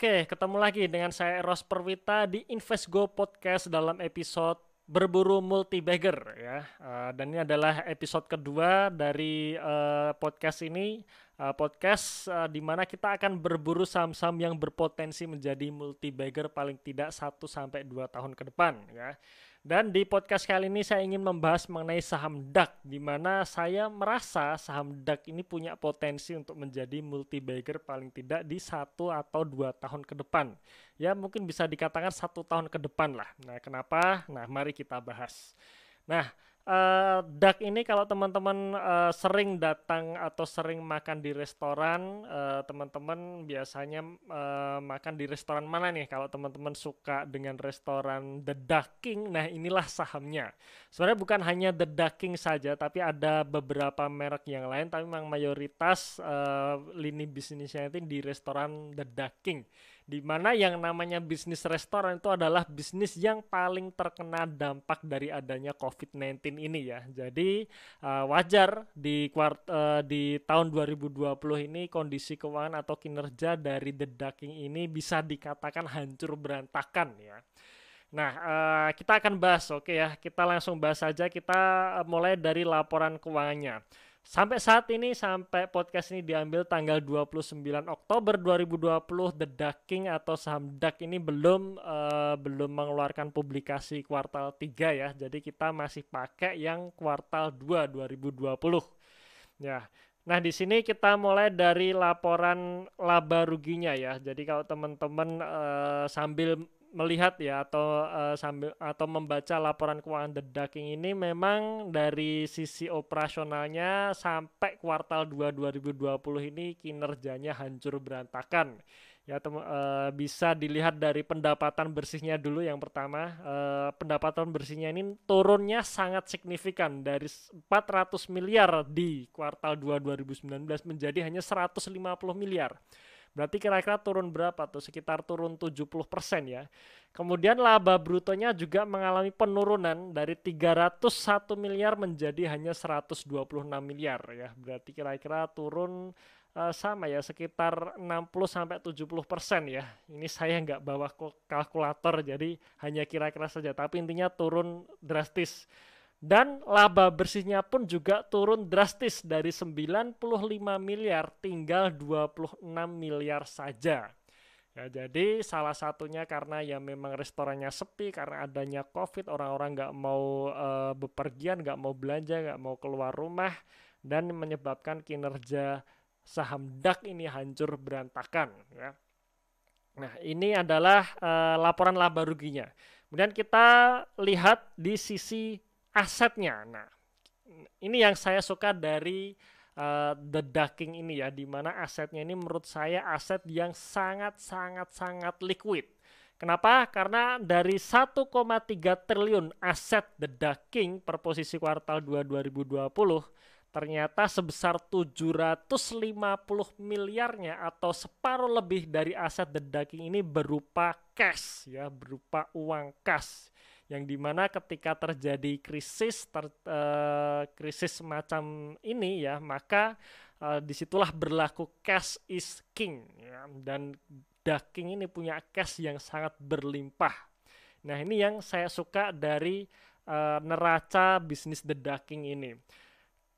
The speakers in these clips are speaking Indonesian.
Oke, ketemu lagi dengan saya Eros Perwita di Investgo Podcast dalam episode berburu multi bagger ya. Uh, dan ini adalah episode kedua dari uh, podcast ini, uh, podcast uh, di mana kita akan berburu saham-saham yang berpotensi menjadi multi bagger paling tidak 1 sampai 2 tahun ke depan ya. Dan di podcast kali ini saya ingin membahas mengenai saham DAX, di mana saya merasa saham DAX ini punya potensi untuk menjadi multi bagger paling tidak di satu atau dua tahun ke depan. Ya mungkin bisa dikatakan satu tahun ke depan lah. Nah kenapa? Nah mari kita bahas. Nah uh, dak ini kalau teman-teman uh, sering datang atau sering makan di restoran, uh, teman-teman biasanya uh, makan di restoran mana nih? Kalau teman-teman suka dengan restoran The Duck King, nah inilah sahamnya. Sebenarnya bukan hanya The Duck King saja, tapi ada beberapa merek yang lain, tapi memang mayoritas uh, lini bisnisnya itu di restoran The Duck King di mana yang namanya bisnis restoran itu adalah bisnis yang paling terkena dampak dari adanya COVID-19 ini ya. Jadi uh, wajar di kuart uh, di tahun 2020 ini kondisi keuangan atau kinerja dari The Ducking ini bisa dikatakan hancur berantakan ya. Nah, uh, kita akan bahas, oke okay ya. Kita langsung bahas saja. Kita mulai dari laporan keuangannya. Sampai saat ini, sampai podcast ini diambil tanggal 29 Oktober 2020, The Ducking atau saham Duck ini belum uh, belum mengeluarkan publikasi kuartal 3 ya. Jadi kita masih pakai yang kuartal 2 2020. Ya. Nah, di sini kita mulai dari laporan laba ruginya ya. Jadi kalau teman-teman uh, sambil melihat ya atau uh, sambil atau membaca laporan keuangan The Ducking ini memang dari sisi operasionalnya sampai kuartal 2 2020 ini kinerjanya hancur berantakan. Ya tem uh, bisa dilihat dari pendapatan bersihnya dulu yang pertama. Uh, pendapatan bersihnya ini turunnya sangat signifikan dari 400 miliar di kuartal 2 2019 menjadi hanya 150 miliar. Berarti kira-kira turun berapa tuh? Sekitar turun 70% ya. Kemudian laba brutonya juga mengalami penurunan dari 301 miliar menjadi hanya 126 miliar ya. Berarti kira-kira turun uh, sama ya sekitar 60 sampai 70 persen ya. Ini saya nggak bawa kalkulator jadi hanya kira-kira saja. Tapi intinya turun drastis. Dan laba bersihnya pun juga turun drastis dari 95 miliar tinggal 26 miliar saja. Ya, jadi salah satunya karena ya memang restorannya sepi karena adanya COVID, orang-orang nggak mau uh, bepergian, nggak mau belanja, nggak mau keluar rumah, dan menyebabkan kinerja saham DAX ini hancur berantakan. Ya. Nah ini adalah uh, laporan laba ruginya. Kemudian kita lihat di sisi asetnya. Nah, ini yang saya suka dari uh, The Ducking ini ya, di mana asetnya ini menurut saya aset yang sangat-sangat-sangat liquid. Kenapa? Karena dari 1,3 triliun aset The Ducking per posisi kuartal 2 2020 ternyata sebesar 750 miliarnya atau separuh lebih dari aset The Ducking ini berupa cash ya, berupa uang cash yang di mana ketika terjadi krisis ter, uh, krisis semacam ini ya maka uh, di situlah berlaku cash is king ya. dan Daking ini punya cash yang sangat berlimpah nah ini yang saya suka dari uh, neraca bisnis The Ducking ini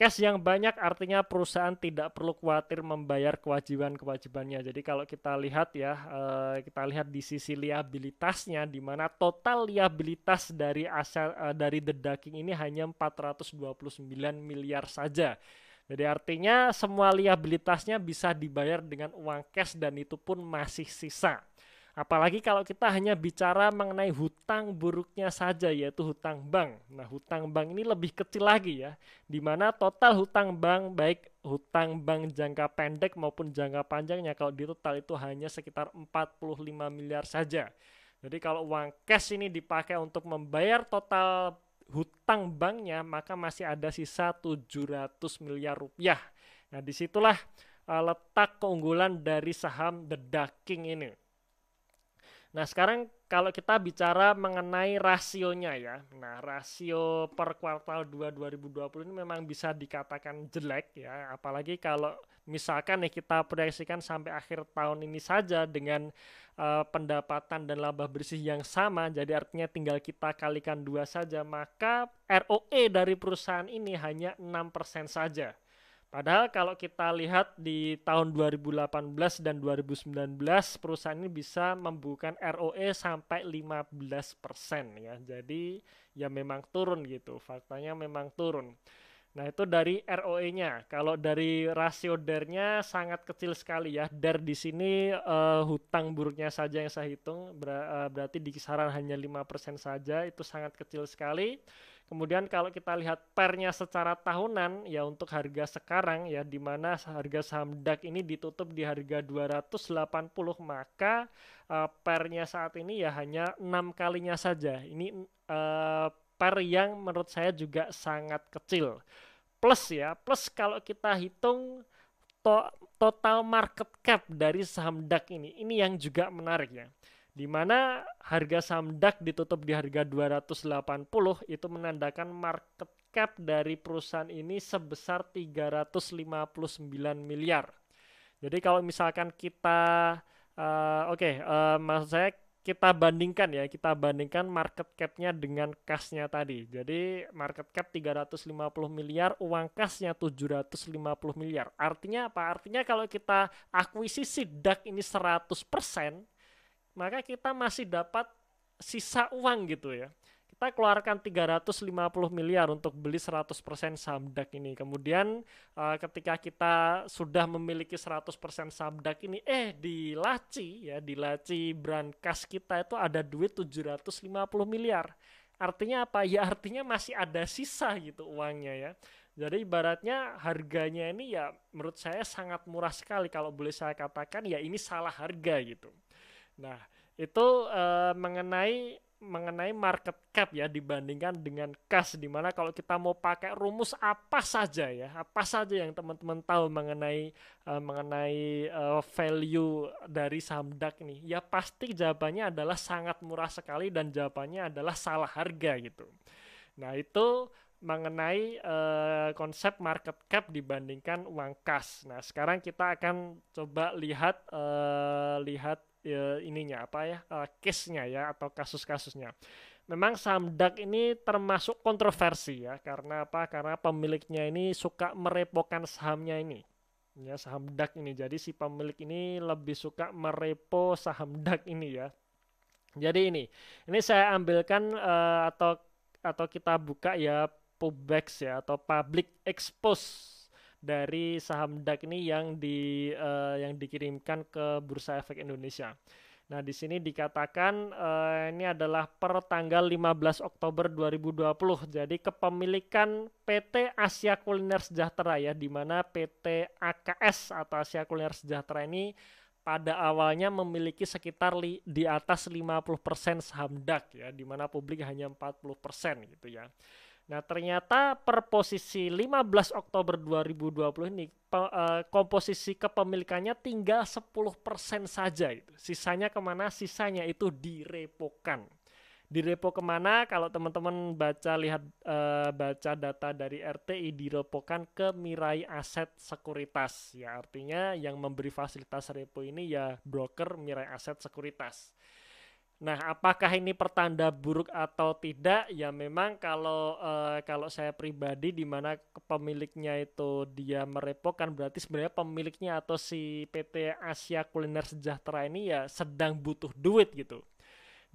Cash yang banyak artinya perusahaan tidak perlu khawatir membayar kewajiban-kewajibannya. Jadi kalau kita lihat ya, uh, kita lihat di sisi liabilitasnya, di mana total liabilitas dari aset uh, dari The Ducking ini hanya 429 miliar saja. Jadi artinya semua liabilitasnya bisa dibayar dengan uang cash dan itu pun masih sisa. Apalagi kalau kita hanya bicara mengenai hutang buruknya saja yaitu hutang bank. Nah, hutang bank ini lebih kecil lagi ya, di mana total hutang bank baik hutang bank jangka pendek maupun jangka panjangnya kalau di total itu hanya sekitar 45 miliar saja. Jadi kalau uang cash ini dipakai untuk membayar total hutang banknya, maka masih ada sisa 700 miliar rupiah. Nah, di situlah uh, letak keunggulan dari saham The Ducking ini. Nah, sekarang kalau kita bicara mengenai rasionya ya. Nah, rasio per kuartal 2 2020 ini memang bisa dikatakan jelek ya, apalagi kalau misalkan nih kita proyeksikan sampai akhir tahun ini saja dengan uh, pendapatan dan laba bersih yang sama, jadi artinya tinggal kita kalikan dua saja, maka ROE dari perusahaan ini hanya 6% saja. Padahal kalau kita lihat di tahun 2018 dan 2019 perusahaan ini bisa membukukan ROE sampai 15% ya. Jadi ya memang turun gitu. Faktanya memang turun. Nah, itu dari ROE-nya. Kalau dari rasio DER-nya sangat kecil sekali ya. DER di sini uh, hutang buruknya saja yang saya hitung ber uh, berarti di kisaran hanya 5% saja. Itu sangat kecil sekali. Kemudian kalau kita lihat pernya secara tahunan ya untuk harga sekarang ya di mana harga saham DAX ini ditutup di harga 280 maka uh, pernya saat ini ya hanya enam kalinya saja. Ini uh, per yang menurut saya juga sangat kecil. Plus ya, plus kalau kita hitung to total market cap dari saham DAX ini, ini yang juga menarik ya di mana harga saham DAX ditutup di harga 280 itu menandakan market cap dari perusahaan ini sebesar 359 miliar. Jadi kalau misalkan kita uh, oke okay, uh, eh, maksud saya kita bandingkan ya, kita bandingkan market cap-nya dengan kasnya tadi. Jadi market cap 350 miliar, uang kasnya 750 miliar. Artinya apa? Artinya kalau kita akuisisi DAX ini 100%, maka kita masih dapat sisa uang gitu ya. Kita keluarkan 350 miliar untuk beli 100% saham DAX ini. Kemudian uh, ketika kita sudah memiliki 100% saham DAX ini, eh di laci ya, di laci brand kas kita itu ada duit 750 miliar. Artinya apa? Ya artinya masih ada sisa gitu uangnya ya. Jadi ibaratnya harganya ini ya menurut saya sangat murah sekali kalau boleh saya katakan ya ini salah harga gitu. Nah, itu uh, mengenai mengenai market cap ya dibandingkan dengan kas di mana kalau kita mau pakai rumus apa saja ya apa saja yang teman-teman tahu mengenai uh, mengenai uh, value dari saham DAX ini ya pasti jawabannya adalah sangat murah sekali dan jawabannya adalah salah harga gitu. Nah itu mengenai uh, konsep market cap dibandingkan uang kas nah sekarang kita akan coba lihat uh, lihat ya, ininya apa ya uh, case-nya ya atau kasus-kasusnya. Memang saham DAX ini termasuk kontroversi ya karena apa? Karena pemiliknya ini suka merepokan sahamnya ini. Ya, saham DAX ini. Jadi si pemilik ini lebih suka merepo saham DAX ini ya. Jadi ini, ini saya ambilkan uh, atau atau kita buka ya Pubex ya atau public expose dari saham DAX ini yang di uh, yang dikirimkan ke Bursa Efek Indonesia. Nah, di sini dikatakan uh, ini adalah per tanggal 15 Oktober 2020. Jadi kepemilikan PT Asia Kuliner Sejahtera ya di mana PT AKS atau Asia Kuliner Sejahtera ini pada awalnya memiliki sekitar li, di atas 50% saham DAX ya di mana publik hanya 40% gitu ya. Nah, ternyata per posisi 15 Oktober 2020 ini pe, uh, komposisi kepemilikannya tinggal 10% saja itu. Sisanya ke mana? Sisanya itu direpokan. Direpo ke mana? Kalau teman-teman baca lihat uh, baca data dari RTI direpokan ke Mirai Aset Sekuritas. Ya artinya yang memberi fasilitas repo ini ya broker Mirai Aset Sekuritas. Nah, apakah ini pertanda buruk atau tidak? Ya memang kalau uh, kalau saya pribadi di mana pemiliknya itu dia merepokan berarti sebenarnya pemiliknya atau si PT Asia Kuliner Sejahtera ini ya sedang butuh duit gitu.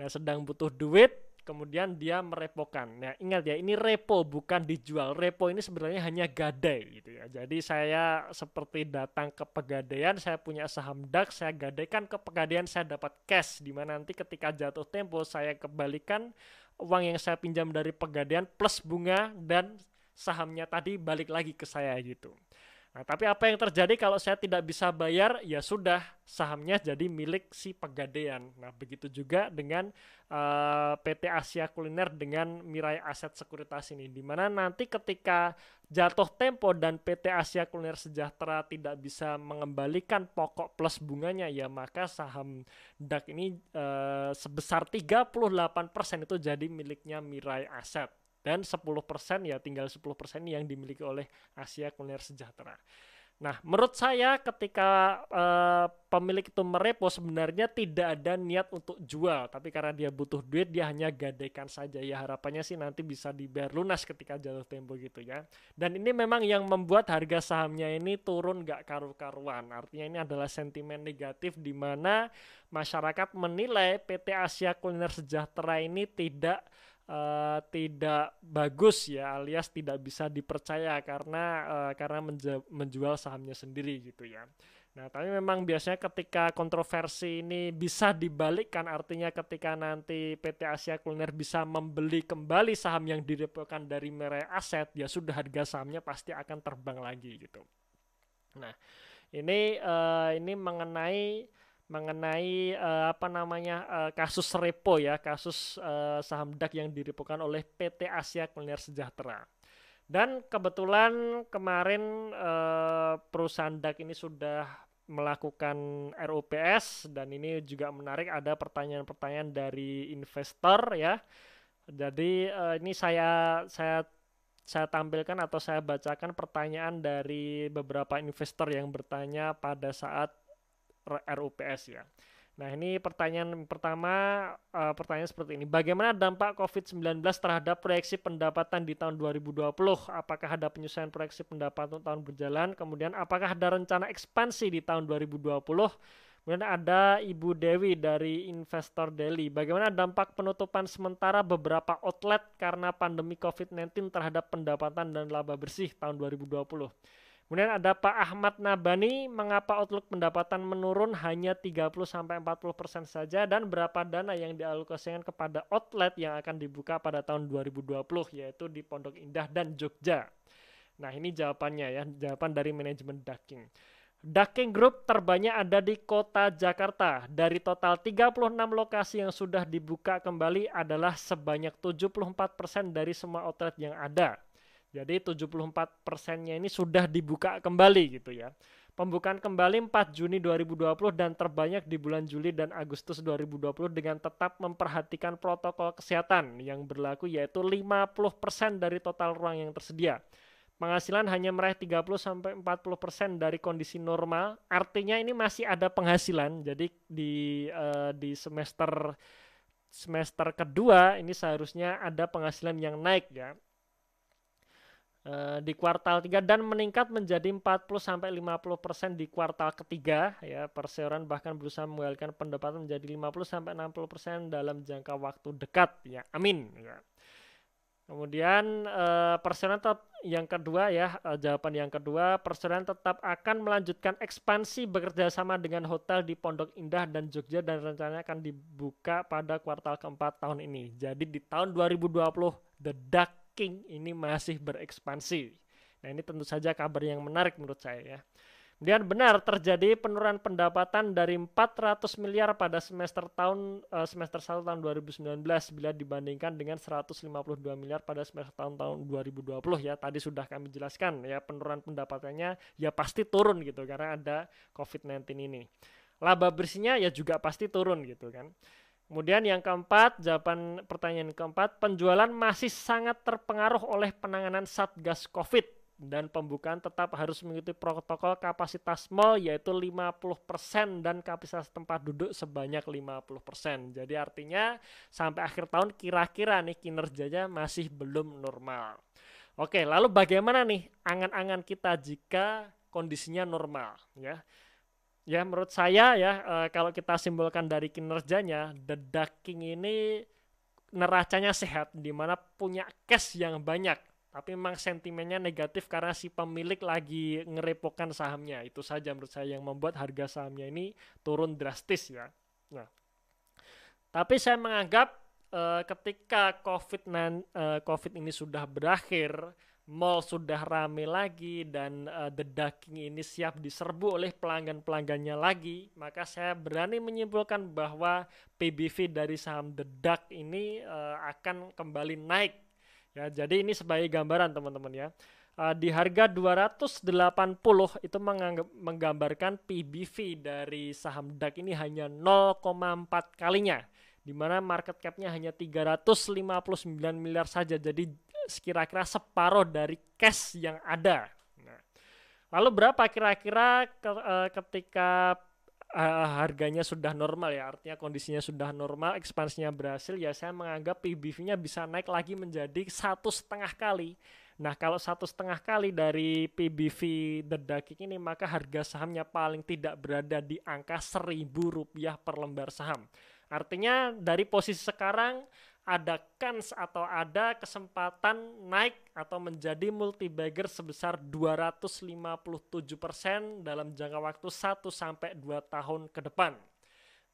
Nah, sedang butuh duit kemudian dia merepokan. Nah, ingat ya, ini repo bukan dijual. Repo ini sebenarnya hanya gadai gitu ya. Jadi saya seperti datang ke pegadaian, saya punya saham DAX, saya gadaikan ke pegadaian, saya dapat cash di mana nanti ketika jatuh tempo saya kembalikan uang yang saya pinjam dari pegadaian plus bunga dan sahamnya tadi balik lagi ke saya gitu. Nah, tapi apa yang terjadi kalau saya tidak bisa bayar? Ya sudah, sahamnya jadi milik si pegadaian. Nah, begitu juga dengan uh, eh, PT Asia Kuliner dengan Mirai Aset Sekuritas ini, di mana nanti ketika jatuh tempo dan PT Asia Kuliner Sejahtera tidak bisa mengembalikan pokok plus bunganya, ya maka saham DAK ini uh, sebesar 38% itu jadi miliknya Mirai Aset dan 10% ya tinggal 10% yang dimiliki oleh Asia Kuliner Sejahtera. Nah, menurut saya ketika uh, pemilik itu merepo sebenarnya tidak ada niat untuk jual, tapi karena dia butuh duit dia hanya gadaikan saja. Ya harapannya sih nanti bisa dibayar lunas ketika jatuh tempo gitu ya. Dan ini memang yang membuat harga sahamnya ini turun gak karu-karuan. Artinya ini adalah sentimen negatif di mana masyarakat menilai PT Asia Kuliner Sejahtera ini tidak uh, tidak bagus ya alias tidak bisa dipercaya karena uh, karena menjual sahamnya sendiri gitu ya. Nah, tapi memang biasanya ketika kontroversi ini bisa dibalikkan artinya ketika nanti PT Asia Kuliner bisa membeli kembali saham yang direpokan dari Merai Aset, ya sudah harga sahamnya pasti akan terbang lagi gitu. Nah, ini uh, ini mengenai mengenai uh, apa namanya uh, kasus repo ya kasus uh, saham DAK yang direpokan oleh PT Asia Kuliner Sejahtera. Dan kebetulan kemarin uh, perusahaan DAK ini sudah melakukan RUPS dan ini juga menarik ada pertanyaan-pertanyaan dari investor ya. Jadi uh, ini saya saya saya tampilkan atau saya bacakan pertanyaan dari beberapa investor yang bertanya pada saat RUPS ya. Nah ini pertanyaan pertama, uh, pertanyaan seperti ini. Bagaimana dampak COVID-19 terhadap proyeksi pendapatan di tahun 2020? Apakah ada penyesuaian proyeksi pendapatan tahun berjalan? Kemudian apakah ada rencana ekspansi di tahun 2020? Kemudian ada Ibu Dewi dari Investor Daily. Bagaimana dampak penutupan sementara beberapa outlet karena pandemi COVID-19 terhadap pendapatan dan laba bersih tahun 2020? Kemudian ada Pak Ahmad Nabani, mengapa outlook pendapatan menurun hanya 30-40% saja dan berapa dana yang dialokasikan kepada outlet yang akan dibuka pada tahun 2020 yaitu di Pondok Indah dan Jogja. Nah ini jawabannya ya, jawaban dari manajemen Daking. Daking Group terbanyak ada di kota Jakarta. Dari total 36 lokasi yang sudah dibuka kembali adalah sebanyak 74% dari semua outlet yang ada. Jadi 74 persennya ini sudah dibuka kembali gitu ya. Pembukaan kembali 4 Juni 2020 dan terbanyak di bulan Juli dan Agustus 2020 dengan tetap memperhatikan protokol kesehatan yang berlaku yaitu 50% dari total ruang yang tersedia. Penghasilan hanya meraih 30 sampai 40% dari kondisi normal. Artinya ini masih ada penghasilan. Jadi di uh, di semester semester kedua ini seharusnya ada penghasilan yang naik ya di kuartal 3 dan meningkat menjadi 40 sampai 50% di kuartal ketiga ya perseroan bahkan berusaha mengalihkan pendapatan menjadi 50 sampai 60% dalam jangka waktu dekat ya amin ya. Kemudian uh, perseroan tetap yang kedua ya uh, jawaban yang kedua perseroan tetap akan melanjutkan ekspansi bekerja sama dengan hotel di Pondok Indah dan Jogja dan rencananya akan dibuka pada kuartal keempat tahun ini. Jadi di tahun 2020 The Duck King ini masih berekspansi. Nah ini tentu saja kabar yang menarik menurut saya ya. Kemudian benar terjadi penurunan pendapatan dari 400 miliar pada semester tahun uh, semester 1 tahun 2019 bila dibandingkan dengan 152 miliar pada semester tahun tahun 2020 ya. Tadi sudah kami jelaskan ya penurunan pendapatannya ya pasti turun gitu karena ada COVID-19 ini. Laba bersihnya ya juga pasti turun gitu kan. Kemudian yang keempat, jawaban pertanyaan keempat, penjualan masih sangat terpengaruh oleh penanganan Satgas Covid dan pembukaan tetap harus mengikuti protokol kapasitas mall yaitu 50% dan kapasitas tempat duduk sebanyak 50%. Jadi artinya sampai akhir tahun kira-kira nih kinerjanya masih belum normal. Oke, lalu bagaimana nih angan-angan kita jika kondisinya normal ya? Ya menurut saya ya uh, kalau kita simbolkan dari kinerjanya The Ducking ini neracanya sehat di mana punya cash yang banyak tapi memang sentimennya negatif karena si pemilik lagi ngerepokan sahamnya. Itu saja menurut saya yang membuat harga sahamnya ini turun drastis ya. Nah tapi saya menganggap uh, ketika COVID, uh, COVID ini sudah berakhir mall sudah rame lagi dan uh, The Ducking ini siap diserbu oleh pelanggan-pelanggannya lagi, maka saya berani menyimpulkan bahwa PBV dari saham The Duck ini uh, akan kembali naik. Ya, jadi ini sebagai gambaran teman-teman ya. Uh, di harga 280 itu menggambarkan PBV dari saham DAX ini hanya 0,4 kalinya di mana market cap-nya hanya 359 miliar saja. Jadi sekira-kira separuh dari cash yang ada. Nah, lalu berapa kira-kira ke, uh, ketika uh, harganya sudah normal ya, artinya kondisinya sudah normal, ekspansinya berhasil, ya saya menganggap PBV-nya bisa naik lagi menjadi satu setengah kali. Nah kalau satu setengah kali dari PBV The Daging ini maka harga sahamnya paling tidak berada di angka seribu rupiah per lembar saham. Artinya dari posisi sekarang ada kans atau ada kesempatan naik atau menjadi multi bagger sebesar 257% dalam jangka waktu 1 sampai 2 tahun ke depan.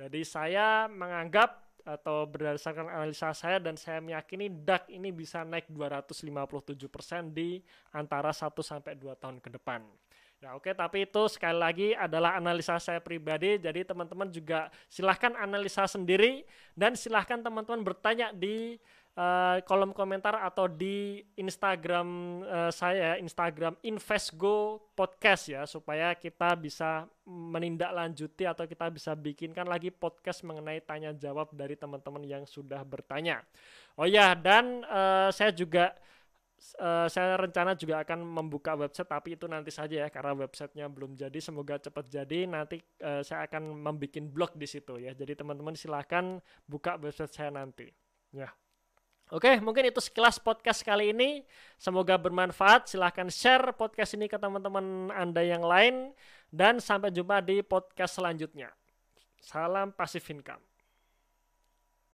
Jadi saya menganggap atau berdasarkan analisa saya dan saya meyakini DAX ini bisa naik 257% di antara 1 sampai 2 tahun ke depan. Ya oke, tapi itu sekali lagi adalah analisa saya pribadi. Jadi teman-teman juga silahkan analisa sendiri dan silahkan teman-teman bertanya di uh, kolom komentar atau di Instagram uh, saya, Instagram Investgo Podcast ya, supaya kita bisa menindaklanjuti atau kita bisa bikinkan lagi podcast mengenai tanya jawab dari teman-teman yang sudah bertanya. Oh ya, dan uh, saya juga uh, saya rencana juga akan membuka website tapi itu nanti saja ya karena websitenya belum jadi semoga cepat jadi nanti uh, saya akan membuat blog di situ ya jadi teman-teman silahkan buka website saya nanti ya Oke, mungkin itu sekilas podcast kali ini. Semoga bermanfaat. Silahkan share podcast ini ke teman-teman Anda yang lain. Dan sampai jumpa di podcast selanjutnya. Salam Passive Income.